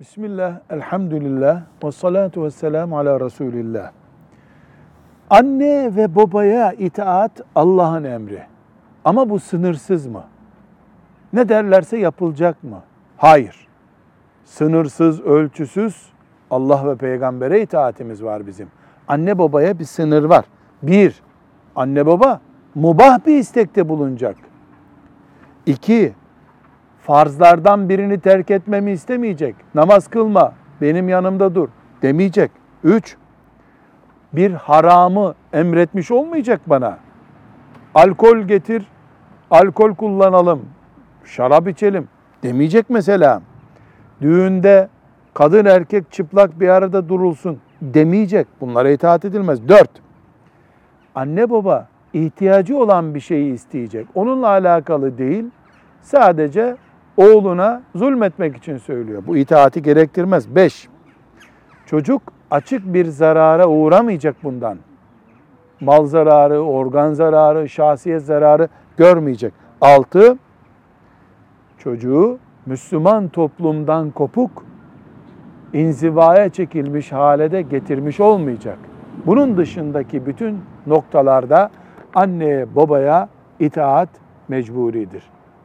Bismillah, elhamdülillah, ve salatu ve selamu ala Resulillah. Anne ve babaya itaat Allah'ın emri. Ama bu sınırsız mı? Ne derlerse yapılacak mı? Hayır. Sınırsız, ölçüsüz Allah ve peygambere itaatimiz var bizim. Anne babaya bir sınır var. Bir, anne baba mubah bir istekte bulunacak. İki, farzlardan birini terk etmemi istemeyecek. Namaz kılma, benim yanımda dur demeyecek. Üç, bir haramı emretmiş olmayacak bana. Alkol getir, alkol kullanalım, şarap içelim demeyecek mesela. Düğünde kadın erkek çıplak bir arada durulsun demeyecek. Bunlara itaat edilmez. Dört, anne baba ihtiyacı olan bir şeyi isteyecek. Onunla alakalı değil, sadece oğluna zulmetmek için söylüyor. Bu itaati gerektirmez. Beş, çocuk açık bir zarara uğramayacak bundan. Mal zararı, organ zararı, şahsiyet zararı görmeyecek. Altı, çocuğu Müslüman toplumdan kopuk, inzivaya çekilmiş halede getirmiş olmayacak. Bunun dışındaki bütün noktalarda anneye babaya itaat mecburidir.